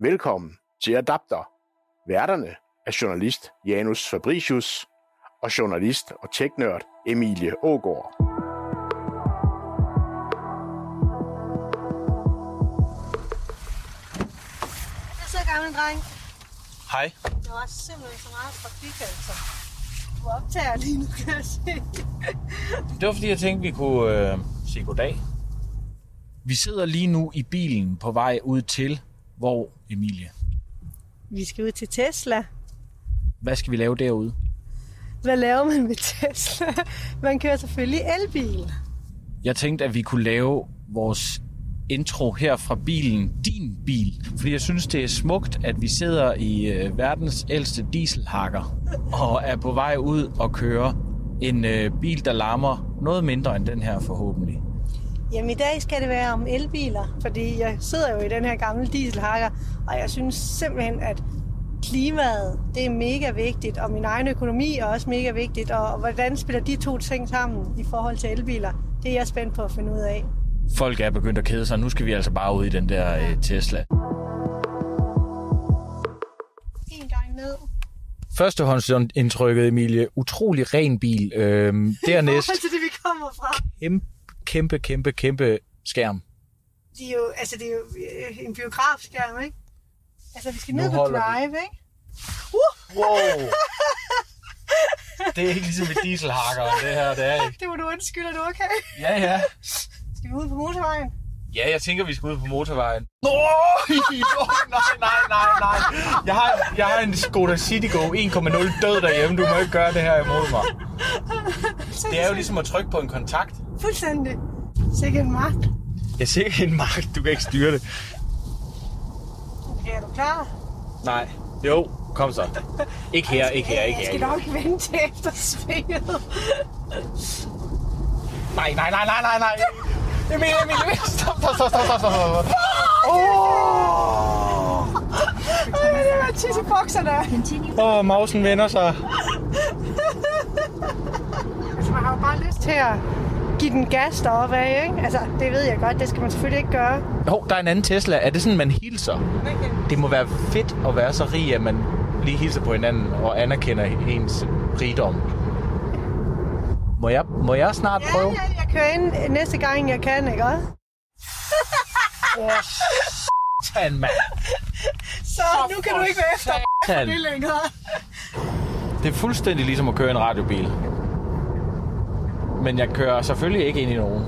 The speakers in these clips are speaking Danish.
Velkommen til Adapter. Værterne er journalist Janus Fabricius og journalist og teknørd Emilie Ågård. Jeg så gammel dreng. Hej. Der var simpelthen så meget trafik, altså. Du optager lige nu, kan jeg se. Det var fordi, jeg tænkte, vi kunne øh, sige goddag. Vi sidder lige nu i bilen på vej ud til, hvor, Emilie? Vi skal ud til Tesla. Hvad skal vi lave derude? Hvad laver man med Tesla? Man kører selvfølgelig elbil. Jeg tænkte, at vi kunne lave vores intro her fra bilen, din bil. Fordi jeg synes, det er smukt, at vi sidder i øh, verdens ældste dieselhakker og er på vej ud og kører en øh, bil, der larmer noget mindre end den her forhåbentlig. Jamen i dag skal det være om elbiler, fordi jeg sidder jo i den her gamle dieselhakker, og jeg synes simpelthen, at klimaet, det er mega vigtigt, og min egen økonomi er også mega vigtigt, og hvordan spiller de to ting sammen i forhold til elbiler, det er jeg spændt på at finde ud af. Folk er begyndt at kede sig, nu skal vi altså bare ud i den der øh, Tesla. En gang ned. Førstehåndsindtrykket, Emilie. Utrolig ren bil. Øhm, dernæst I forhold til det, vi kommer fra. kæmpe, kæmpe, kæmpe, kæmpe skærm. Det er jo, altså, det er jo øh, en biografskærm, ikke? Altså, vi skal ned på drive, ikke? Uh! Wow! Det er ikke ligesom et dieselhakker, det her, det er ikke. Det må du undskylde, er du okay? Ja, ja. Skal vi ud på motorvejen? Ja, jeg tænker, vi skal ud på motorvejen. Nå, nej, nej, nej, nej. Jeg har, jeg har en Skoda Citigo 1,0 død derhjemme. Du må ikke gøre det her imod mig. Det er jo ligesom at trykke på en kontakt. Fuldstændig. Sikke en magt. Jeg ser ikke en magt. Du kan ikke styre det. Okay, er du klar? Nej. Jo, kom så. Ikke her, ikke her, ikke Jeg her. skal nok vente efter svinget. Nej, nej, nej, nej, nej, nej. Emil, Emil, Emil. Stop, stop, stop, stop, stop, stop. Åh, Ej, det var tisse i bukserne. oh, mausen vender sig. Altså, man har jo bare lyst til at give den gas deroppe af, ikke? Altså, det ved jeg godt, det skal man selvfølgelig ikke gøre. Hov, der er en anden Tesla. Er det sådan, man hilser? Det må være fedt at være så rig, at man lige hilser på hinanden og anerkender ens rigdom. Må jeg, må jeg snart Ja, prøve? ja, jeg kører ind næste gang, jeg kan, ikke også? Satan, mand. Så nu kan du ikke være efter mig for det længere. Det er fuldstændig ligesom at køre en radiobil. Men jeg kører selvfølgelig ikke ind i nogen.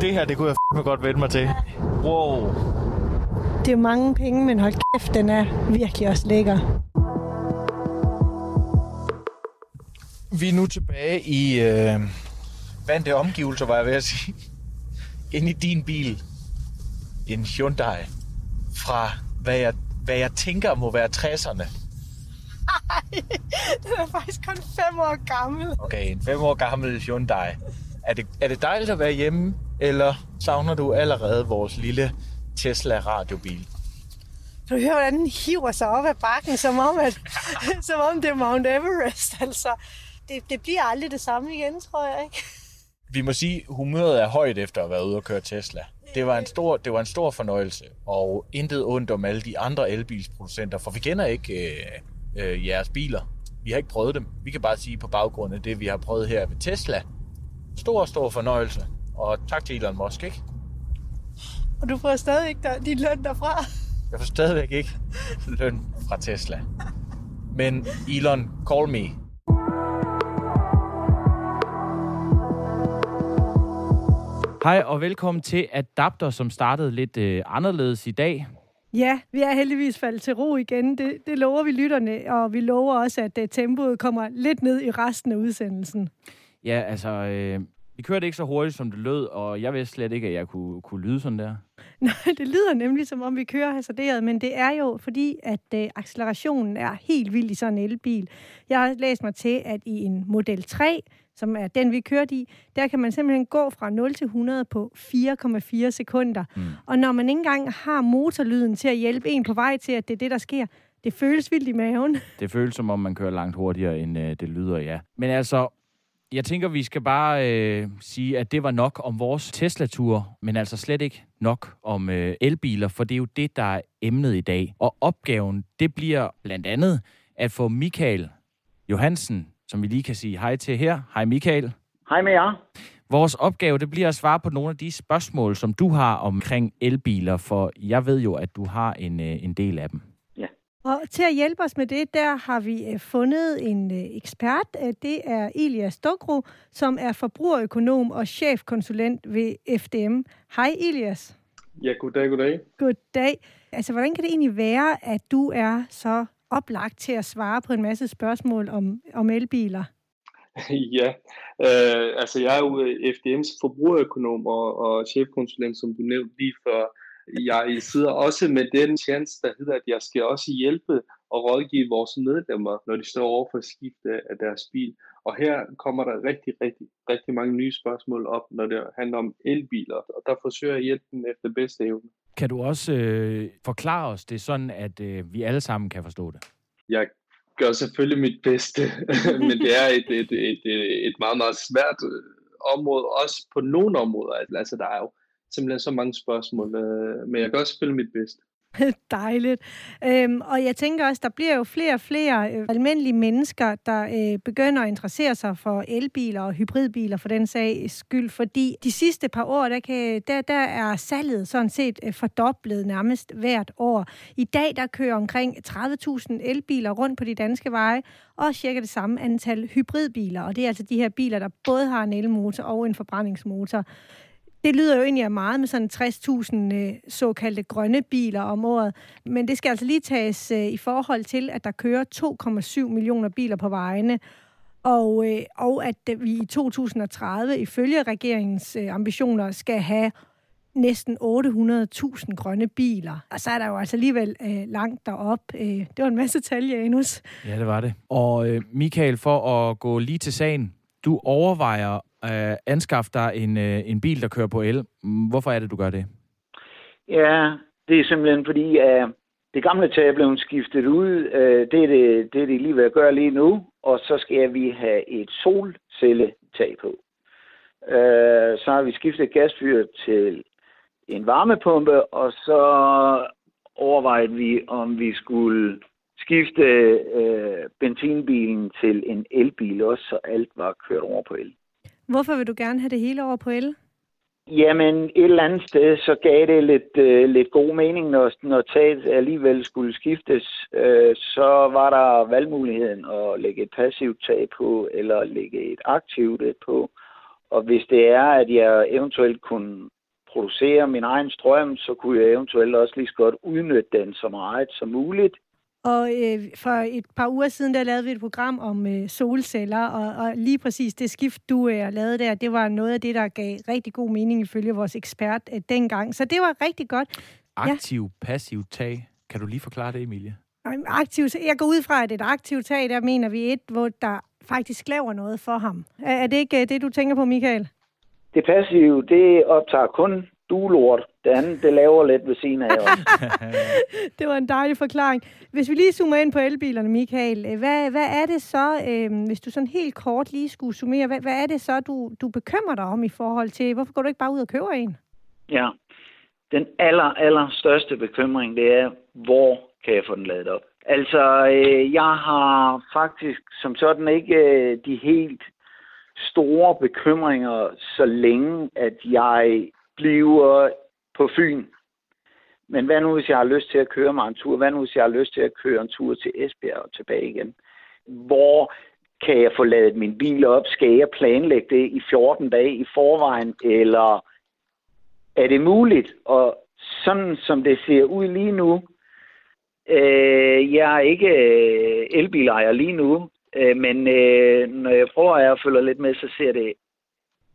Det her, det kunne jeg fandme godt vende mig til. Wow. Det er mange penge, men hold kæft, den er virkelig også lækker. Vi er nu tilbage i øh, vante omgivelser, var jeg ved at sige. Inde i din bil. En Hyundai. Fra, hvad jeg, hvad jeg tænker må være 60'erne. Den er faktisk kun fem år gammel. Okay, en fem år gammel Hyundai. Er det, er det dejligt at være hjemme, eller savner du allerede vores lille Tesla radiobil? Kan du høre, hvordan den hiver sig op ad bakken, som om, at, som om det er Mount Everest, altså. Det, det bliver aldrig det samme igen, tror jeg ikke. Vi må sige, humøret er højt efter at været ude og køre Tesla. Det var en stor, det var en stor fornøjelse, og intet ondt om alle de andre elbilsproducenter, for vi kender ikke øh, øh, jeres biler. Vi har ikke prøvet dem. Vi kan bare sige på baggrund af det, vi har prøvet her ved Tesla. Stor, stor fornøjelse. Og tak til Elon Musk, ikke? Og du får stadig ikke der, din løn derfra. Jeg får stadigvæk ikke løn fra Tesla. Men Elon, call me. Hej og velkommen til Adapter, som startede lidt øh, anderledes i dag. Ja, vi er heldigvis faldet til ro igen. Det, det lover vi lytterne, og vi lover også, at uh, tempoet kommer lidt ned i resten af udsendelsen. Ja, altså, øh, vi kørte ikke så hurtigt, som det lød, og jeg vidste slet ikke, at jeg kunne, kunne lyde sådan der. Nej, det lyder nemlig, som om vi kører hasarderet, men det er jo fordi, at uh, accelerationen er helt vild i sådan en elbil. Jeg har læst mig til, at i en Model 3, som er den, vi kørte i, der kan man simpelthen gå fra 0 til 100 på 4,4 sekunder. Mm. Og når man ikke engang har motorlyden til at hjælpe en på vej til, at det er det, der sker, det føles vildt i maven. Det føles som om, man kører langt hurtigere, end øh, det lyder, ja. Men altså, Jeg tænker, vi skal bare øh, sige, at det var nok om vores Tesla-tur, men altså slet ikke nok om øh, elbiler, for det er jo det, der er emnet i dag. Og opgaven, det bliver blandt andet at få Michael Johansen, som vi lige kan sige hej til her. Hej Michael. Hej med jer. Vores opgave, det bliver at svare på nogle af de spørgsmål, som du har omkring elbiler, for jeg ved jo, at du har en, øh, en del af dem. Og til at hjælpe os med det, der har vi øh, fundet en øh, ekspert. Det er Elias Stokro, som er forbrugerøkonom og chefkonsulent ved FDM. Hej Elias. Ja, goddag, goddag. Goddag. Altså, hvordan kan det egentlig være, at du er så oplagt til at svare på en masse spørgsmål om, om elbiler? ja, øh, altså jeg er jo øh, FDM's forbrugerøkonom og, og chefkonsulent, som du nævnte lige før. Jeg sidder også med den chance, der hedder, at jeg skal også hjælpe og rådgive vores medlemmer, når de står over for skifte af deres bil. Og her kommer der rigtig, rigtig, rigtig mange nye spørgsmål op, når det handler om elbiler, og der forsøger jeg at hjælpe dem efter bedste evne. Kan du også øh, forklare os det sådan, at øh, vi alle sammen kan forstå det? Jeg gør selvfølgelig mit bedste, men det er et, et, et, et, et meget, meget svært øh, område, også på nogle områder. Altså, der er jo simpelthen så mange spørgsmål, øh, men jeg gør selvfølgelig mit bedste. Dejligt. Øhm, og jeg tænker også, der bliver jo flere og flere øh, almindelige mennesker, der øh, begynder at interessere sig for elbiler og hybridbiler for den sag skyld, fordi de sidste par år, der, kan, der, der er salget sådan set øh, fordoblet nærmest hvert år. I dag, der kører omkring 30.000 elbiler rundt på de danske veje, og cirka det samme antal hybridbiler, og det er altså de her biler, der både har en elmotor og en forbrændingsmotor. Det lyder jo egentlig af meget med sådan 60.000 øh, såkaldte grønne biler om året, men det skal altså lige tages øh, i forhold til, at der kører 2,7 millioner biler på vejene, og, øh, og at øh, vi i 2030 ifølge regeringens øh, ambitioner skal have næsten 800.000 grønne biler. Og så er der jo altså alligevel øh, langt derop. Øh, det var en masse tal, Janus. Ja, det var det. Og øh, Michael, for at gå lige til sagen, du overvejer øh, anskaffe dig en, øh, en bil, der kører på el. Hvorfor er det, du gør det? Ja, det er simpelthen fordi, at det gamle tag er blevet skiftet ud. Øh, det er det, det, er det lige ved at gøre lige nu. Og så skal vi have et solcelletag på. Øh, så har vi skiftet gasfyret til en varmepumpe, og så overvejede vi, om vi skulle skifte øh, benzinbilen til en elbil også, så alt var kørt over på el. Hvorfor vil du gerne have det hele over på el? Jamen, et eller andet sted, så gav det lidt, øh, lidt god mening, når, når taget alligevel skulle skiftes. Øh, så var der valgmuligheden at lægge et passivt tag på, eller lægge et aktivt et på. Og hvis det er, at jeg eventuelt kunne producere min egen strøm, så kunne jeg eventuelt også lige så godt udnytte den så meget som muligt. Og øh, for et par uger siden, der lavede vi et program om øh, solceller, og, og lige præcis det skift, du øh, lavede der, det var noget af det, der gav rigtig god mening ifølge vores ekspert øh, dengang. Så det var rigtig godt. Aktiv, ja. passiv tag. Kan du lige forklare det, Emilie? Aktiv, jeg går ud fra, at et aktivt tag, der mener vi et, hvor der faktisk laver noget for ham. Er, er det ikke øh, det, du tænker på, Michael? Det passive, det optager kun duelort. Det andet, det laver lidt ved siden af det var en dejlig forklaring. Hvis vi lige zoomer ind på elbilerne, Michael, øh, hvad, hvad er det så, øh, hvis du sådan helt kort lige skulle summere, hvad, hvad er det så, du, du bekymrer dig om i forhold til, hvorfor går du ikke bare ud og køber en? Ja, den aller, aller største bekymring, det er, hvor kan jeg få den lavet op? Altså, øh, jeg har faktisk som sådan ikke øh, de helt store bekymringer, så længe at jeg bliver på Fyn. Men hvad nu, hvis jeg har lyst til at køre mig en tur? Hvad nu, hvis jeg har lyst til at køre en tur til Esbjerg og tilbage igen? Hvor kan jeg få lavet min bil op? Skal jeg planlægge det i 14 dage i forvejen? Eller er det muligt? Og sådan som det ser ud lige nu, øh, jeg er ikke øh, elbilejer lige nu, øh, men øh, når jeg prøver at følge lidt med, så ser det,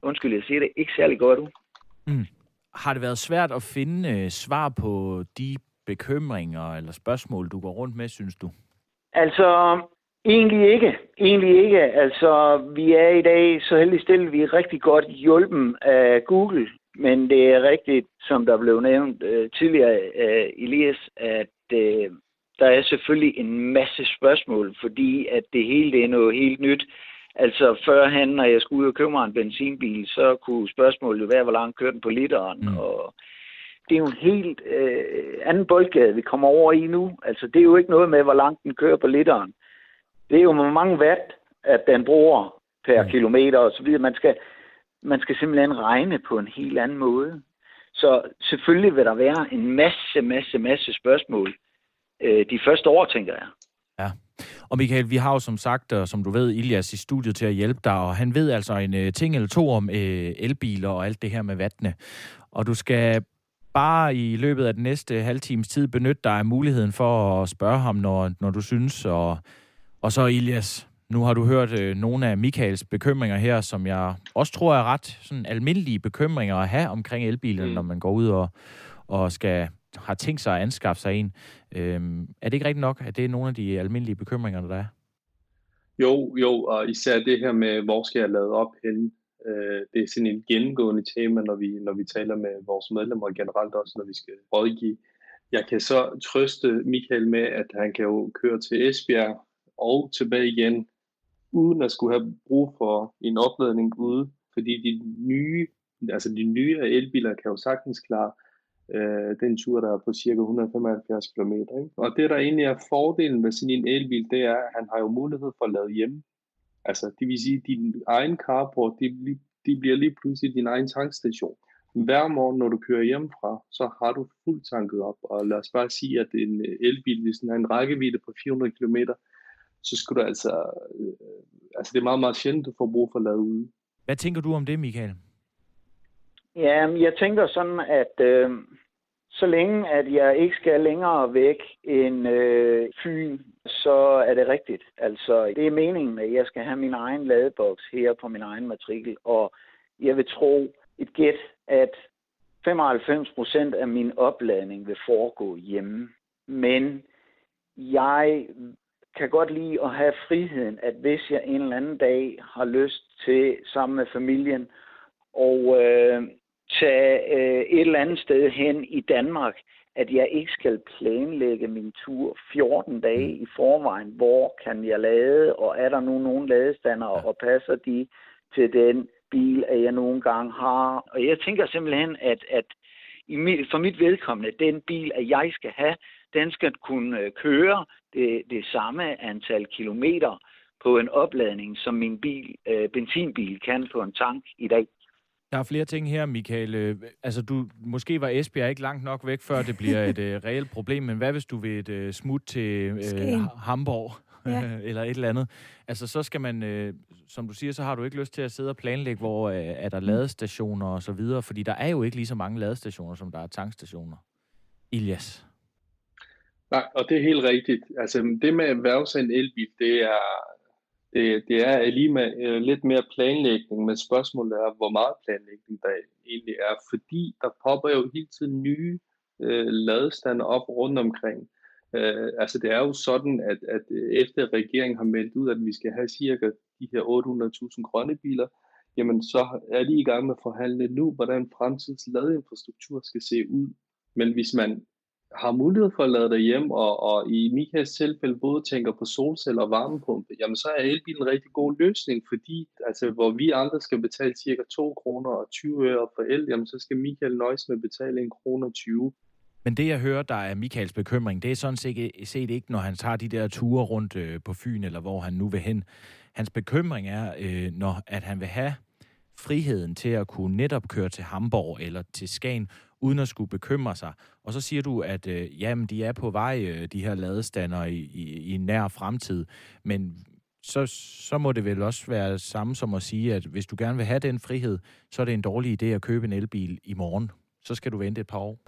undskyld, jeg siger det, ikke særlig godt ud. Mm. Har det været svært at finde øh, svar på de bekymringer eller spørgsmål, du går rundt med, synes du? Altså, egentlig ikke. Egentlig ikke. Altså, vi er i dag så heldig stille, vi er rigtig godt hjulpen af Google. Men det er rigtigt, som der blev nævnt øh, tidligere øh, Elias, at øh, der er selvfølgelig en masse spørgsmål, fordi at det hele det er noget helt nyt. Altså førhen, når jeg skulle ud og købe mig en benzinbil, så kunne spørgsmålet jo være, hvor langt kørte den på literen, mm. og det er jo en helt øh, anden boldgade, vi kommer over i nu. Altså, det er jo ikke noget med, hvor langt den kører på literen. Det er jo hvor mange watt, at den bruger per mm. kilometer og så videre. Man skal, man skal simpelthen regne på en helt anden måde. Så selvfølgelig vil der være en masse, masse, masse spørgsmål øh, de første år, tænker jeg. Ja. Og Michael, vi har jo som sagt, og som du ved, Ilias i studiet til at hjælpe dig, og han ved altså en uh, ting eller to om uh, elbiler og alt det her med vattene. Og du skal bare i løbet af den næste halve times tid benytte dig af muligheden for at spørge ham, når, når du synes. Og, og så Ilias, nu har du hørt øh, nogle af Michaels bekymringer her, som jeg også tror er ret sådan almindelige bekymringer at have omkring elbilen, mm. når man går ud og, og skal har tænkt sig at anskaffe sig en. Øhm, er det ikke rigtigt nok, at det er nogle af de almindelige bekymringer, der er? Jo, jo, og især det her med, hvor skal jeg lade op henne? Øh, det er sådan et gennemgående tema, når vi, når vi taler med vores medlemmer, generelt også, når vi skal rådgive. Jeg kan så trøste Michael med, at han kan jo køre til Esbjerg og tilbage igen, uden at skulle have brug for en opladning ude, fordi de nye, altså de nye elbiler kan jo sagtens klare øh, den tur, der er på cirka 175 km. Ikke? Og det, der egentlig er fordelen med sådan en elbil, det er, at han har jo mulighed for at lade hjemme. Altså, det vil sige, at din egen carport, de, de bliver lige pludselig din egen tankstation. Hver morgen, når du kører hjemmefra, så har du fuldt tanket op. Og lad os bare sige, at en øh, elbil, hvis den har en rækkevidde på 400 km, så skulle du altså... Øh, altså, det er meget, meget sjældent, du får brug for at lade ude. Hvad tænker du om det, Michael? Ja, jeg tænker sådan, at øh, så længe at jeg ikke skal længere væk end øh, Fyn, så er det rigtigt. Altså, det er meningen, at jeg skal have min egen ladeboks her på min egen matrikel, og jeg vil tro et gæt, at 95 procent af min opladning vil foregå hjemme. Men jeg kan godt lide at have friheden, at hvis jeg en eller anden dag har lyst til sammen med familien og øh, tage øh, et eller andet sted hen i Danmark, at jeg ikke skal planlægge min tur 14 dage mm. i forvejen. Hvor kan jeg lade, og er der nu nogle ladestander, og passer de til den bil, at jeg nogle gange har. Og jeg tænker simpelthen, at, at i mit, for mit vedkommende, den bil, at jeg skal have, den skal kunne øh, køre det, det samme antal kilometer på en opladning, som min bil, øh, benzinbil kan på en tank i dag. Der er flere ting her, Michael. Øh, altså, du, måske var Esbjerg ikke langt nok væk, før det bliver et uh, reelt problem, men hvad hvis du vil et uh, smut til uh, Hamburg ja. eller et eller andet? Altså, så skal man, uh, som du siger, så har du ikke lyst til at sidde og planlægge, hvor uh, er der ladestationer og så videre, fordi der er jo ikke lige så mange ladestationer, som der er tankstationer. Ilias. Nej, og det er helt rigtigt. Altså, det med at værve sig en elbil, det er, det, det er lige med øh, lidt mere planlægning, men spørgsmålet er, hvor meget planlægning der egentlig er, fordi der popper jo hele tiden nye øh, ladestander op rundt omkring. Øh, altså det er jo sådan, at, at efter regeringen har meldt ud, at vi skal have cirka de her 800.000 grønne biler, jamen så er de i gang med at forhandle nu, hvordan fremtidens ladeinfrastruktur skal se ud. Men hvis man har mulighed for at lade dig hjem, og, og i Mikas tilfælde både tænker på solceller og varmepumpe, jamen så er elbilen en rigtig god løsning, fordi altså, hvor vi andre skal betale cirka 2 kroner og 20 øre for el, jamen så skal Michael nøjes med at betale 1 kroner 20. Men det, jeg hører, der er Michaels bekymring, det er sådan set, set ikke, når han tager de der ture rundt øh, på Fyn, eller hvor han nu vil hen. Hans bekymring er, øh, når at han vil have friheden til at kunne netop køre til Hamburg eller til Skagen, uden at skulle bekymre sig. Og så siger du, at øh, jamen, de er på vej, øh, de her ladestander, i, i, i nær fremtid. Men så, så må det vel også være samme som at sige, at hvis du gerne vil have den frihed, så er det en dårlig idé at købe en elbil i morgen. Så skal du vente et par år.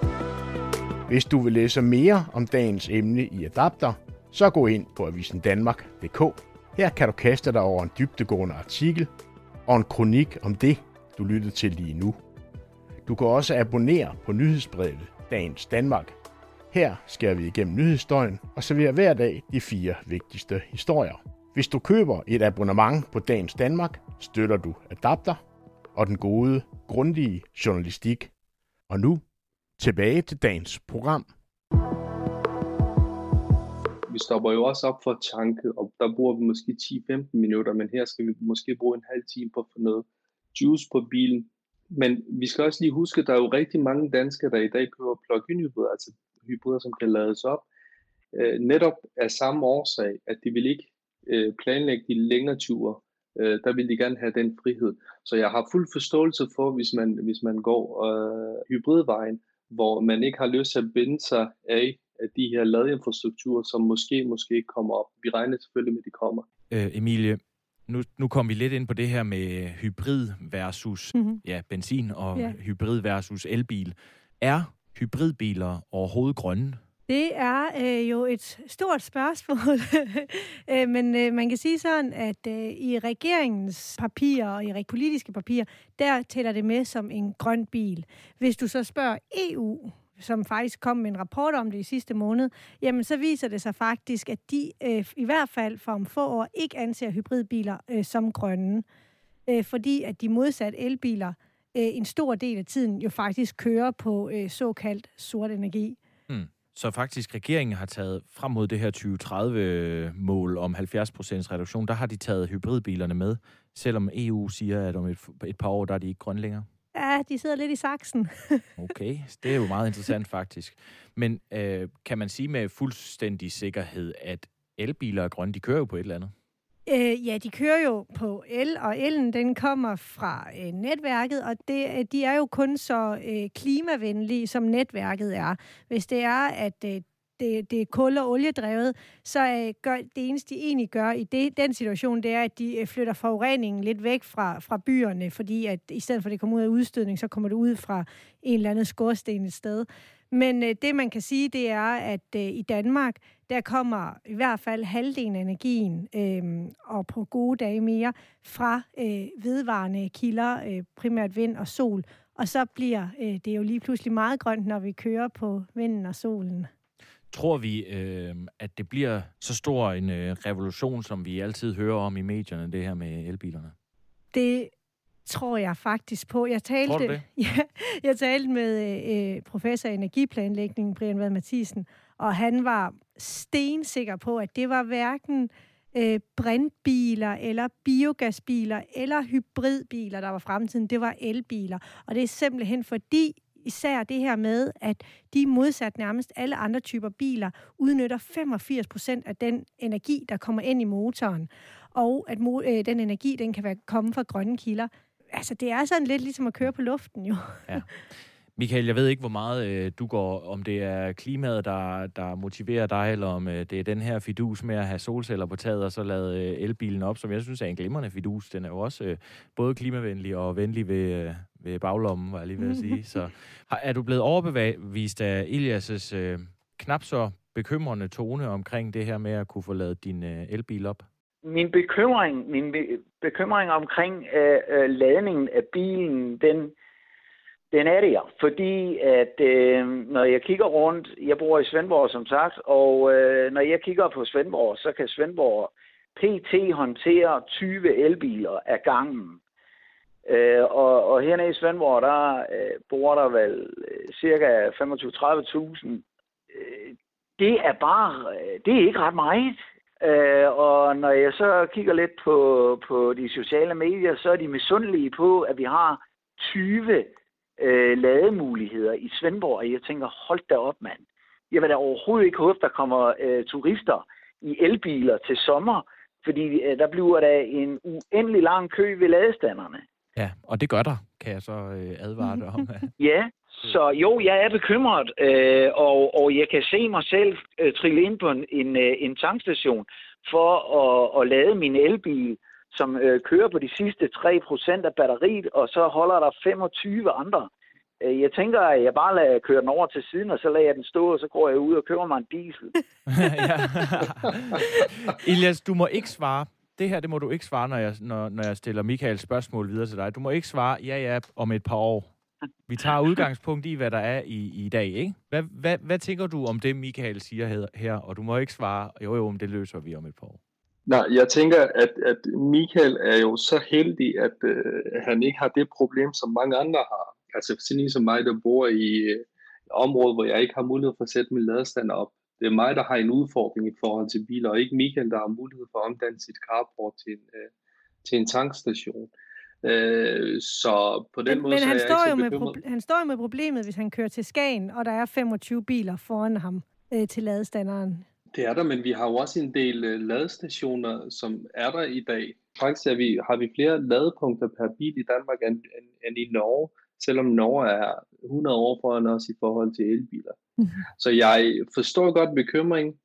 Hvis du vil læse mere om dagens emne i Adapter, så gå ind på avisendanmark.dk. Her kan du kaste dig over en dybdegående artikel og en kronik om det, du lyttede til lige nu. Du kan også abonnere på nyhedsbrevet Dagens Danmark. Her skærer vi igennem nyhedsstøjen og serverer hver dag de fire vigtigste historier. Hvis du køber et abonnement på Dagens Danmark, støtter du Adapter og den gode, grundige journalistik. Og nu tilbage til dagens program. vi stopper jo også op for at tanke, og der bruger vi måske 10-15 minutter, men her skal vi måske bruge en halv time på at få noget juice på bilen. Men vi skal også lige huske, at der er jo rigtig mange danskere, der i dag køber plug-in hybrider, altså hybrider, som kan lades op, øh, netop af samme årsag, at de vil ikke øh, planlægge de længere ture. Øh, der vil de gerne have den frihed. Så jeg har fuld forståelse for, hvis man, hvis man går øh, hybridvejen, hvor man ikke har lyst til at binde sig af af de her ladeinfrastrukturer, som måske, måske kommer op. Vi regner selvfølgelig med, at de kommer. Øh, Emilie, nu, nu kom vi lidt ind på det her med hybrid versus mm-hmm. ja, benzin og ja. hybrid versus elbil. Er hybridbiler overhovedet grønne? Det er øh, jo et stort spørgsmål, øh, men øh, man kan sige sådan, at øh, i regeringens papirer og i politiske papirer, der tæller det med som en grøn bil. Hvis du så spørger EU, som faktisk kom med en rapport om det i sidste måned, jamen så viser det sig faktisk, at de øh, i hvert fald for om få år ikke anser hybridbiler øh, som grønne, øh, fordi at de modsat elbiler øh, en stor del af tiden jo faktisk kører på øh, såkaldt sort energi. Hmm. Så faktisk regeringen har taget frem mod det her 2030-mål om 70% reduktion, der har de taget hybridbilerne med, selvom EU siger, at om et, et par år, der er de ikke grønne længere. Ja, de sidder lidt i saksen. okay, det er jo meget interessant faktisk. Men øh, kan man sige med fuldstændig sikkerhed, at elbiler er grønne, de kører jo på et eller andet? Øh, ja, de kører jo på el, og elen den kommer fra øh, netværket, og det, øh, de er jo kun så øh, klimavenlige, som netværket er. Hvis det er, at øh, det, det er kul- og oliedrevet, så øh, gør, det eneste, de egentlig gør i det, den situation, det er, at de øh, flytter forureningen lidt væk fra, fra byerne, fordi at i stedet for at det kommer ud af udstødning, så kommer det ud fra en eller anden skorsten et sted. Men øh, det, man kan sige, det er, at øh, i Danmark, der kommer i hvert fald halvdelen af energien, øh, og på gode dage mere, fra øh, vedvarende kilder, øh, primært vind og sol. Og så bliver øh, det jo lige pludselig meget grønt, når vi kører på vinden og solen. Tror vi, øh, at det bliver så stor en øh, revolution, som vi altid hører om i medierne, det her med elbilerne? Det tror jeg faktisk på. Jeg talte, tror du det? Ja, jeg talte med øh, professor i energiplanlægning, Brian Vad Mathisen, og han var stensikker på, at det var hverken øh, brintbiler, eller biogasbiler, eller hybridbiler, der var fremtiden. Det var elbiler. Og det er simpelthen fordi, især det her med, at de modsat nærmest alle andre typer biler udnytter 85 procent af den energi, der kommer ind i motoren, og at mo- øh, den energi, den kan være, komme fra grønne kilder. Altså, det er sådan lidt ligesom at køre på luften, jo. Ja. Michael, jeg ved ikke, hvor meget øh, du går, om det er klimaet, der, der motiverer dig, eller om øh, det er den her fidus med at have solceller på taget, og så lade øh, elbilen op, som jeg synes er en glimrende fidus. Den er jo også øh, både klimavenlig og venlig ved, øh, ved baglommen, var jeg lige ved at sige. Så har, er du blevet overbevist af Ilias' øh, knap så bekymrende tone omkring det her med at kunne få lavet din øh, elbil op? Min bekymring, min be- bekymring omkring øh, øh, ladningen af bilen, den den er der, fordi at øh, når jeg kigger rundt, jeg bor i Svendborg som sagt, og øh, når jeg kigger på Svendborg, så kan Svendborg PT håndtere 20 elbiler af gangen. Øh, og, og hernede i Svendborg, der øh, bor der vel øh, cirka 25-30.000. Øh, det er bare, øh, det er ikke ret meget. Øh, og når jeg så kigger lidt på, på de sociale medier, så er de misundelige på, at vi har 20 øh, lademuligheder i Svendborg, og jeg tænker, hold da op, mand. Jeg vil da overhovedet ikke håbe, der kommer øh, turister i elbiler til sommer, fordi øh, der bliver der en uendelig lang kø ved ladestanderne. Ja, og det gør der, kan jeg så øh, advare dig om. ja, så jo, jeg er bekymret, øh, og, og jeg kan se mig selv øh, trille ind på en, en, øh, en tankstation for at, at lade min elbil som øh, kører på de sidste 3% af batteriet, og så holder der 25 andre. Øh, jeg tænker, at jeg bare lader køre den over til siden, og så lader jeg den stå, og så går jeg ud og køber mig en diesel. Elias, du må ikke svare. Det her, det må du ikke svare, når jeg, når, når jeg stiller Michaels spørgsmål videre til dig. Du må ikke svare, ja, ja, om et par år. Vi tager udgangspunkt i, hvad der er i, i dag, ikke? Hvad, hvad, hvad tænker du om det, Michael siger her? Og du må ikke svare, jo jo, om det løser vi om et par år. Nej, jeg tænker, at, at Michael er jo så heldig, at øh, han ikke har det problem, som mange andre har. Altså sådan som mig, der bor i øh, et område, hvor jeg ikke har mulighed for at sætte min ladestand op. det er mig, der har en udfordring i forhold til biler, og ikke Michael, der har mulighed for at omdanne sit carport til en, øh, til en tankstation. Øh, så på den men, måde men så han er jeg står ikke jo så med bekymret. pro- han står jo med problemet, hvis han kører til Skagen, og der er 25 biler foran ham øh, til ladestanderen. Det er der, men vi har jo også en del øh, ladestationer, som er der i dag. Faktisk er vi, har vi flere ladepunkter per bil i Danmark end, end, end i Norge, selvom Norge er 100 år foran os i forhold til elbiler. Så jeg forstår godt bekymringen,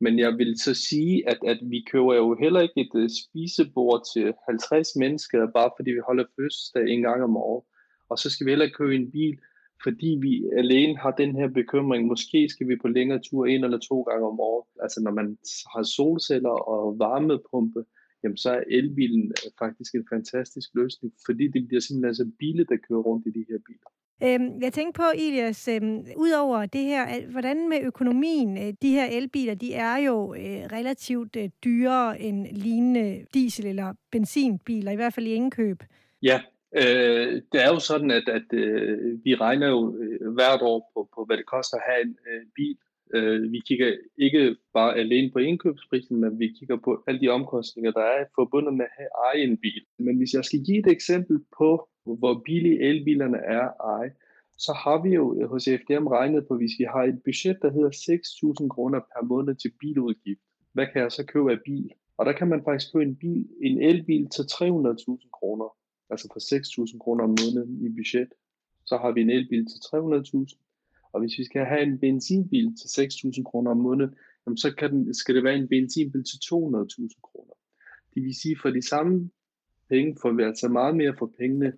men jeg vil så sige, at, at vi køber jo heller ikke et uh, spisebord til 50 mennesker, bare fordi vi holder fødselsdag en gang om året. Og så skal vi heller købe en bil, fordi vi alene har den her bekymring. Måske skal vi på længere tur en eller to gange om året. Altså når man har solceller og varmepumpe, jamen så er elbilen øh, faktisk en fantastisk løsning, fordi det bliver simpelthen så billigt at køre rundt i de her biler. Øhm, jeg tænker på, Ilias, øhm, udover det her, at, hvordan med økonomien? Øh, De her elbiler, de er jo øh, relativt øh, dyrere end lignende diesel- eller benzinbiler, i hvert fald i indkøb. Ja, øh, det er jo sådan, at, at øh, vi regner jo øh, hvert år på, på, hvad det koster at have en øh, bil. Øh, vi kigger ikke bare alene på indkøbsprisen, men vi kigger på alle de omkostninger, der er forbundet med at have eje en bil. Men hvis jeg skal give et eksempel på, hvor billige elbilerne er at eje, så har vi jo hos FDM regnet på, hvis vi har et budget, der hedder 6.000 kroner per måned til biludgift. Hvad kan jeg så købe af bil? Og der kan man faktisk købe en, bil, en elbil til 300.000 kroner, altså for 6.000 kroner om måneden i budget. Så har vi en elbil til 300.000. Og hvis vi skal have en benzinbil til 6.000 kroner om måneden, jamen så kan den, skal det være en benzinbil til 200.000 kroner. Det vil sige, for de samme penge får vi altså meget mere for pengene.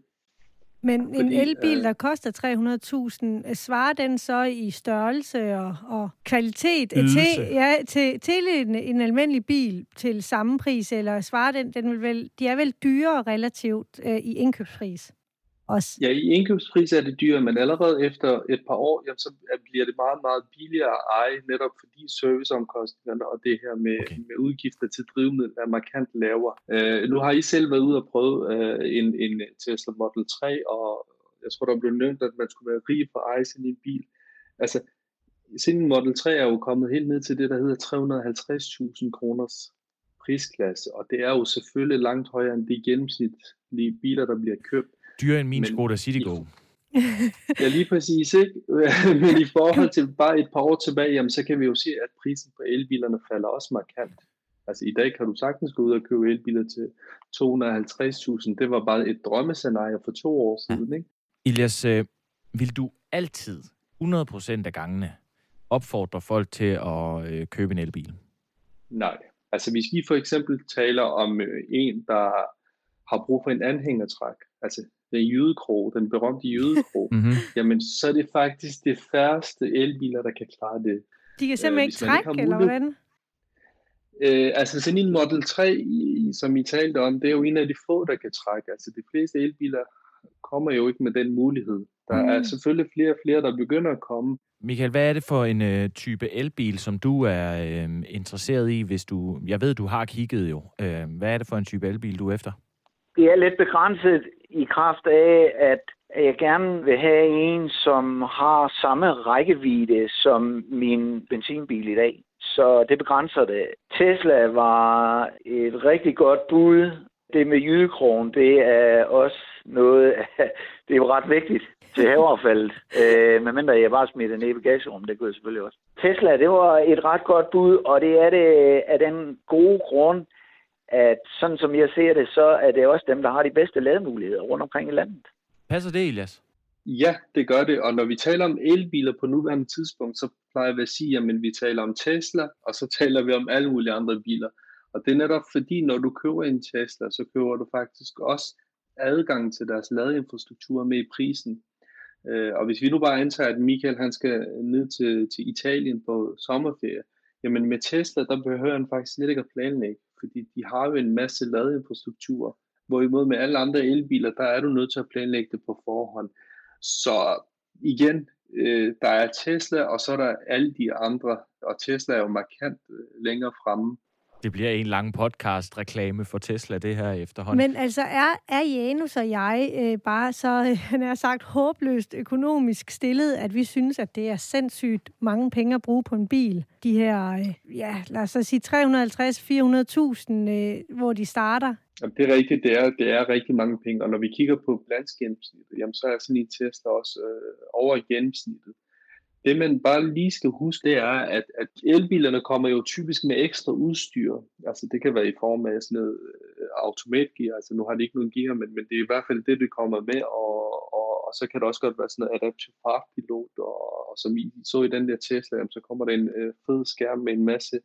Men en Fordi, elbil, øh, der koster 300.000, øh, svarer den så i størrelse og, og kvalitet øh, Ydelse. til, ja, til, til en, en almindelig bil til samme pris, eller svarer den, den vil vel, de er vel dyrere relativt øh, i indkøbspris også? Ja, i indkøbspris er det dyrt, men allerede efter et par år, jamen, så bliver det meget, meget billigere at eje, netop fordi serviceomkostningerne og det her med, okay. med udgifter til drivmiddel er markant lavere. Øh, nu har I selv været ude og prøve øh, en, en Tesla Model 3, og jeg tror, der blev nævnt, at man skulle være rig for at eje sin en bil. Altså, sin Model 3 er jo kommet helt ned til det, der hedder 350.000 kroners prisklasse, og det er jo selvfølgelig langt højere end de gennemsnitlige biler, der bliver købt. Dyrere end min Men- Skoda Citigo. Ja, lige præcis, ikke? Men i forhold til bare et par år tilbage, jamen, så kan vi jo se, at prisen på elbilerne falder også markant. Altså i dag kan du sagtens gå ud og købe elbiler til 250.000. Det var bare et drømmescenarie for to år siden, ikke? Ilias, øh, vil du altid, 100% af gangene, opfordre folk til at øh, købe en elbil? Nej. Altså hvis vi for eksempel taler om øh, en, der har brug for en anhængertræk, altså den jødekrog, den berømte jødekrog, Mm-hmm. jamen så er det faktisk det færreste elbiler, der kan klare det. De kan simpelthen hvis ikke ikke trække, har eller hvordan? Øh, altså sådan en Model 3, i- som I talte om, det er jo en af de få, der kan trække. Altså de fleste elbiler kommer jo ikke med den mulighed. Der er Mm. selvfølgelig flere og flere, der begynder at komme. Michael, hvad er det for en øh, type elbil, som du er øh, interesseret i, hvis du... Jeg ved, du har kigget jo. Øh, hvad er det for en type elbil, du er efter? Det er lidt begrænset i kraft af, at jeg gerne vil have en, som har samme rækkevidde som min benzinbil i dag. Så det begrænser det. Tesla var et rigtig godt bud. Det med jydekrogen, det er også noget, det er jo ret vigtigt til haveaffaldet. Øh, medmindre jeg bare smider det ned i bagagerummet, det kunne jeg selvfølgelig også. Tesla, det var et ret godt bud, og det er det af den gode grund, at sådan som jeg ser det, så er det også dem, der har de bedste lademuligheder rundt omkring i landet. Passer det, Elias? Ja, det gør det. Og når vi taler om elbiler på nuværende tidspunkt, så plejer vi at sige, at vi taler om Tesla, og så taler vi om alle mulige andre biler. Og det er netop fordi, når du køber en Tesla, så køber du faktisk også adgang til deres ladeinfrastruktur med i prisen. Øh, Og hvis vi nu bare antager, at Michael han skal ned til, til Italien på sommerferie, jamen med Tesla, der behøver han faktisk slet ikke at planlægge, fordi de har jo en masse ladeinfrastruktur. Hvorimod med alle andre elbiler, der er du nødt til at planlægge det på forhånd. Så igen, øh, der er Tesla, og så er der alle de andre, og Tesla er jo markant øh, længere fremme. Det bliver en lang podcast-reklame for Tesla, det her efterhånden. Men altså, er, er Janus og jeg øh, bare så, øh, han er sagt, håbløst økonomisk stillet, at vi synes, at det er sindssygt mange penge at bruge på en bil? De her, øh, ja, lad os så sige 350-400.000, øh, hvor de starter. Jamen, det er rigtigt, det er, det er rigtig mange penge, og når vi kigger på landsgennemsnittet, jamen, så er sådan en Tesla også øh, over gennemsnittet. Det man bare lige skal huske, det er, at, at elbilerne kommer jo typisk med ekstra udstyr. Altså det kan være i form af sådan noget øh, automatgear, altså nu har de ikke nogen gear, men, men det er i hvert fald det, det kommer med, og, og, og så kan det også godt være sådan noget adaptive fartpilot, og, og som I så i den der Tesla, så kommer der en øh, fed skærm med en masse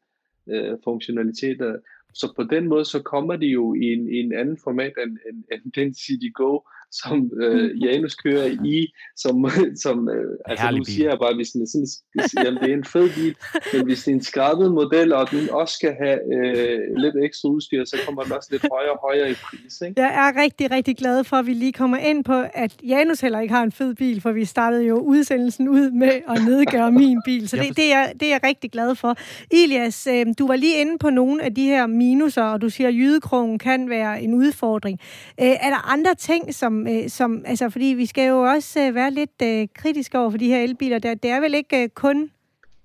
øh, funktionaliteter. Så på den måde, så kommer de jo i en, i en anden format end, end, end den City Go, som øh, Janus kører i, som, som øh, altså nu siger jeg bare, hvis den er sådan, jamen, det er en fed bil, men hvis det er en skrabet model, og den også skal have øh, lidt ekstra udstyr, så kommer den også lidt højere og højere i pris. Ikke? Jeg er rigtig, rigtig glad for, at vi lige kommer ind på, at Janus heller ikke har en fed bil, for vi startede jo udsendelsen ud med at nedgøre min bil, så det, det, er, det er jeg rigtig glad for. Ilias, øh, du var lige inde på nogle af de her minuser, og du siger, at jydekrogen kan være en udfordring. Øh, er der andre ting, som øh, som, altså, fordi vi skal jo også øh, være lidt øh, kritiske over for de her elbiler. Der, det er vel ikke øh, kun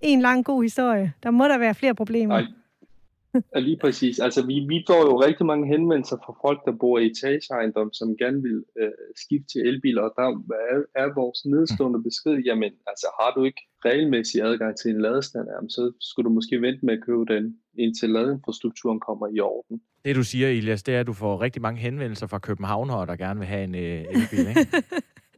en lang god historie. Der må der være flere problemer. Nej. Ja, lige præcis. Altså, vi, vi får jo rigtig mange henvendelser fra folk, der bor i etageejendom, som gerne vil øh, skifte til elbiler, og der er, er vores nedstående besked, jamen, altså, har du ikke regelmæssig adgang til en ladestand, jamen, så skulle du måske vente med at købe den, indtil ladeinfrastrukturen kommer i orden. Det du siger, Elias, det er, at du får rigtig mange henvendelser fra københavnere, der gerne vil have en øh, elbil, ikke?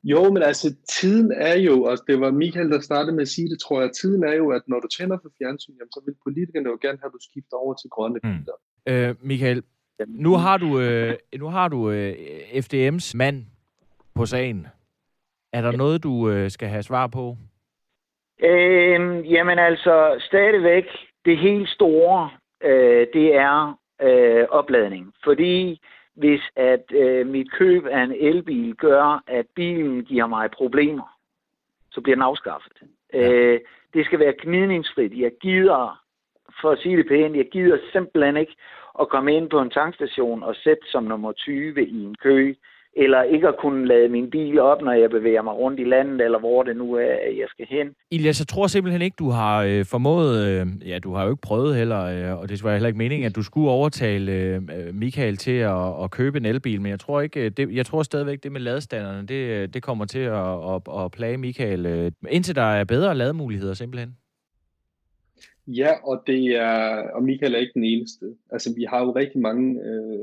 Jo, men altså, tiden er jo, og det var Michael, der startede med at sige det, tror jeg, tiden er jo, at når du tænder for fjernsyn, jamen, så vil politikerne jo gerne have, at du skifter over til grønne mm. biler. Øh, Michael, nu har du, øh, nu har du øh, FDM's mand på sagen. Er der noget, du øh, skal have svar på? Øhm, jamen altså, stadigvæk, det helt store, øh, det er øh, opladning. Fordi hvis at øh, mit køb af en elbil gør, at bilen giver mig problemer, så bliver den afskaffet. Ja. Øh, det skal være gnidningsfrit. Jeg gider, for at sige det pænt, jeg gider simpelthen ikke at komme ind på en tankstation og sætte som nummer 20 i en kø, eller ikke at kunne lade min bil op, når jeg bevæger mig rundt i landet, eller hvor det nu er, jeg skal hen. Ilias, jeg tror simpelthen ikke, du har øh, formået, øh, ja, du har jo ikke prøvet heller, øh, og det var heller ikke meningen, at du skulle overtale øh, Michael til at, at købe en elbil, men jeg tror ikke, øh, det, jeg tror stadigvæk, det med ladestanderne, det, øh, det kommer til at, at, at plage Michael, øh, indtil der er bedre lademuligheder simpelthen. Ja, og det er, og Michael er ikke den eneste. Altså, vi har jo rigtig mange øh,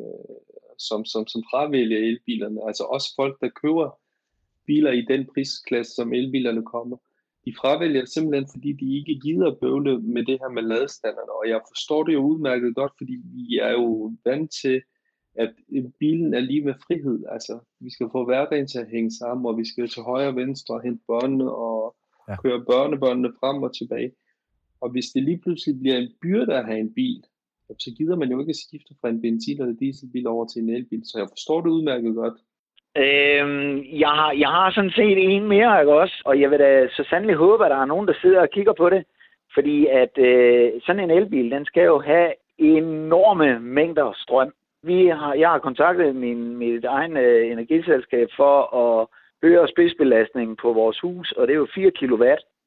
som, som, som fravælger elbilerne. Altså også folk, der køber biler i den prisklasse, som elbilerne kommer. De fravælger simpelthen, fordi de ikke gider bøvle med det her med ladestanderne. Og jeg forstår det jo udmærket godt, fordi vi er jo vant til, at bilen er lige med frihed. Altså, vi skal få hverdagen til at hænge sammen, og vi skal til højre og venstre og hente børnene og ja. køre børnebørnene frem og tilbage. Og hvis det lige pludselig bliver en byrde at have en bil, så gider man jo ikke skifte fra en benzin- eller dieselbil over til en elbil. Så jeg forstår det udmærket godt. Øhm, jeg, har, jeg har sådan set en mere, ikke også? Og jeg vil da så sandelig håbe, at der er nogen, der sidder og kigger på det. Fordi at øh, sådan en elbil, den skal jo have enorme mængder strøm. Vi har, jeg har kontaktet min, mit egen øh, energiselskab for at øge spidsbelastningen på vores hus, og det er jo 4 kW.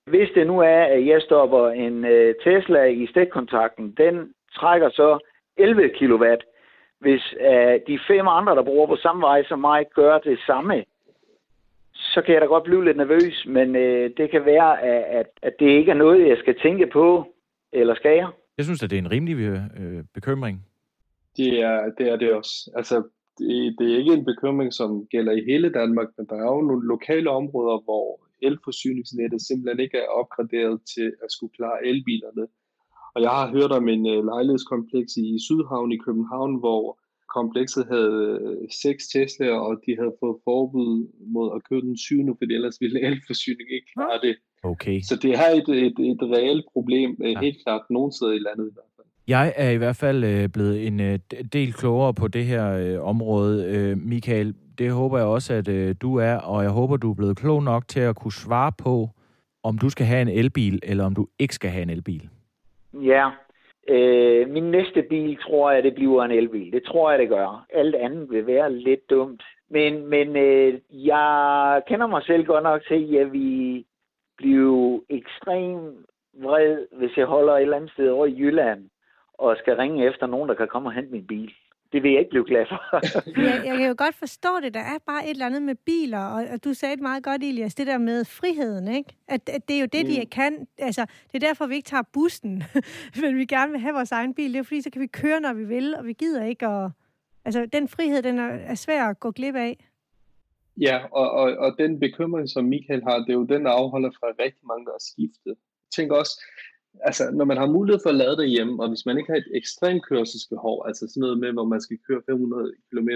Hvis det nu er, at jeg stopper en øh, Tesla i stikkontakten, den trækker så 11 kW. Hvis uh, de fem andre, der bruger på samme vej som mig, gør det samme, så kan jeg da godt blive lidt nervøs, men uh, det kan være, at, at det ikke er noget, jeg skal tænke på, eller skal jeg? Jeg synes, at det er en rimelig øh, bekymring. Det er, det er det også. Altså, det, det er ikke en bekymring, som gælder i hele Danmark, men der er jo nogle lokale områder, hvor elforsyningsnettet simpelthen ikke er opgraderet til at skulle klare elbilerne. Og jeg har hørt om en uh, lejlighedskompleks i Sydhavn i København, hvor komplekset havde uh, seks Tesla'er, og de havde fået forbud mod at købe den syvende, fordi ellers ville elforsyningen ikke klare det. Okay. Så det er et, et, et reelt problem, uh, ja. helt klart nogen steder i landet i hvert fald. Jeg er i hvert fald uh, blevet en uh, del klogere på det her uh, område. Uh, Michael, det håber jeg også, at uh, du er, og jeg håber, du er blevet klog nok til at kunne svare på, om du skal have en elbil, eller om du ikke skal have en elbil. Ja, Øh, min næste bil tror jeg, det bliver en elbil. Det tror jeg, det gør. Alt andet vil være lidt dumt. Men, men øh, jeg kender mig selv godt nok til, at vi bliver ekstremt vred, hvis jeg holder et eller andet sted over i Jylland, og skal ringe efter nogen, der kan komme og hente min bil det vil jeg ikke blive glad for. ja, jeg kan jo godt forstå det. Der er bare et eller andet med biler, og, og du sagde det meget godt, Elias, det der med friheden, ikke? At, at det er jo det, mm. de kan. Altså, det er derfor, vi ikke tager bussen, men vi gerne vil have vores egen bil. Det er fordi, så kan vi køre, når vi vil, og vi gider ikke. Og, altså, den frihed, den er, er svær at gå glip af. Ja, og, og, og den bekymring, som Michael har, det er jo den, der afholder fra rigtig mange, der er skiftet. Tænk også, altså, når man har mulighed for at lade derhjemme, og hvis man ikke har et ekstremt kørselsbehov, altså sådan noget med, hvor man skal køre 500 km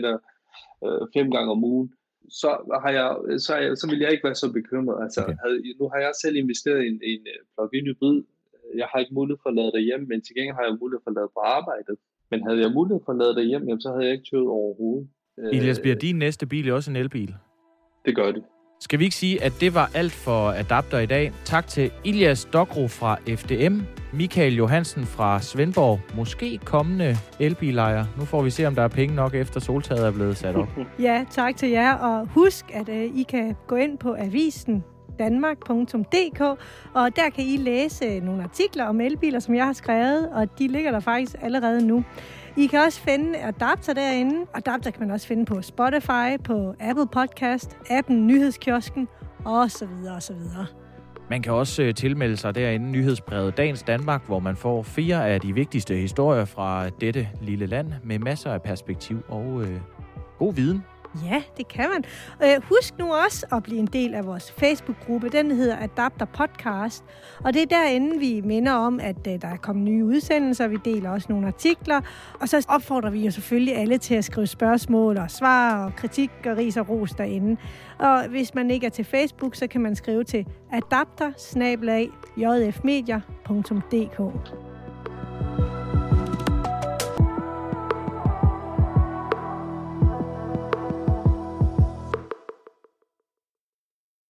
øh, fem gange om ugen, så, har jeg, så, jeg, så vil jeg ikke være så bekymret. Altså, okay. havde, nu har jeg selv investeret i en, en øh, plug-in hybrid. Jeg har ikke mulighed for at lade derhjemme, men til gengæld har jeg mulighed for at lade på arbejdet. Men havde jeg mulighed for at lade derhjemme, jamen, så havde jeg ikke kørt overhovedet. Elias, bliver din næste bil også en elbil? Det gør det. Skal vi ikke sige, at det var alt for Adapter i dag? Tak til Ilias Dokro fra FDM, Michael Johansen fra Svendborg, måske kommende elbilejer. Nu får vi se, om der er penge nok, efter soltaget er blevet sat op. ja, tak til jer, og husk, at uh, I kan gå ind på avisen danmark.dk, og der kan I læse nogle artikler om elbiler, som jeg har skrevet, og de ligger der faktisk allerede nu. I kan også finde Adapter derinde. Adapter kan man også finde på Spotify, på Apple Podcast, appen Nyhedskiosken og så videre og så videre. Man kan også øh, tilmelde sig derinde nyhedsbrevet Dagens Danmark, hvor man får fire af de vigtigste historier fra dette lille land med masser af perspektiv og øh, god viden. Ja, det kan man. Øh, husk nu også at blive en del af vores Facebook-gruppe. Den hedder Adapter Podcast. Og det er derinde, vi minder om, at øh, der er kommet nye udsendelser. Vi deler også nogle artikler. Og så opfordrer vi jo selvfølgelig alle til at skrive spørgsmål og svar og kritik og ris og ros derinde. Og hvis man ikke er til Facebook, så kan man skrive til adapter jfmedia.dk.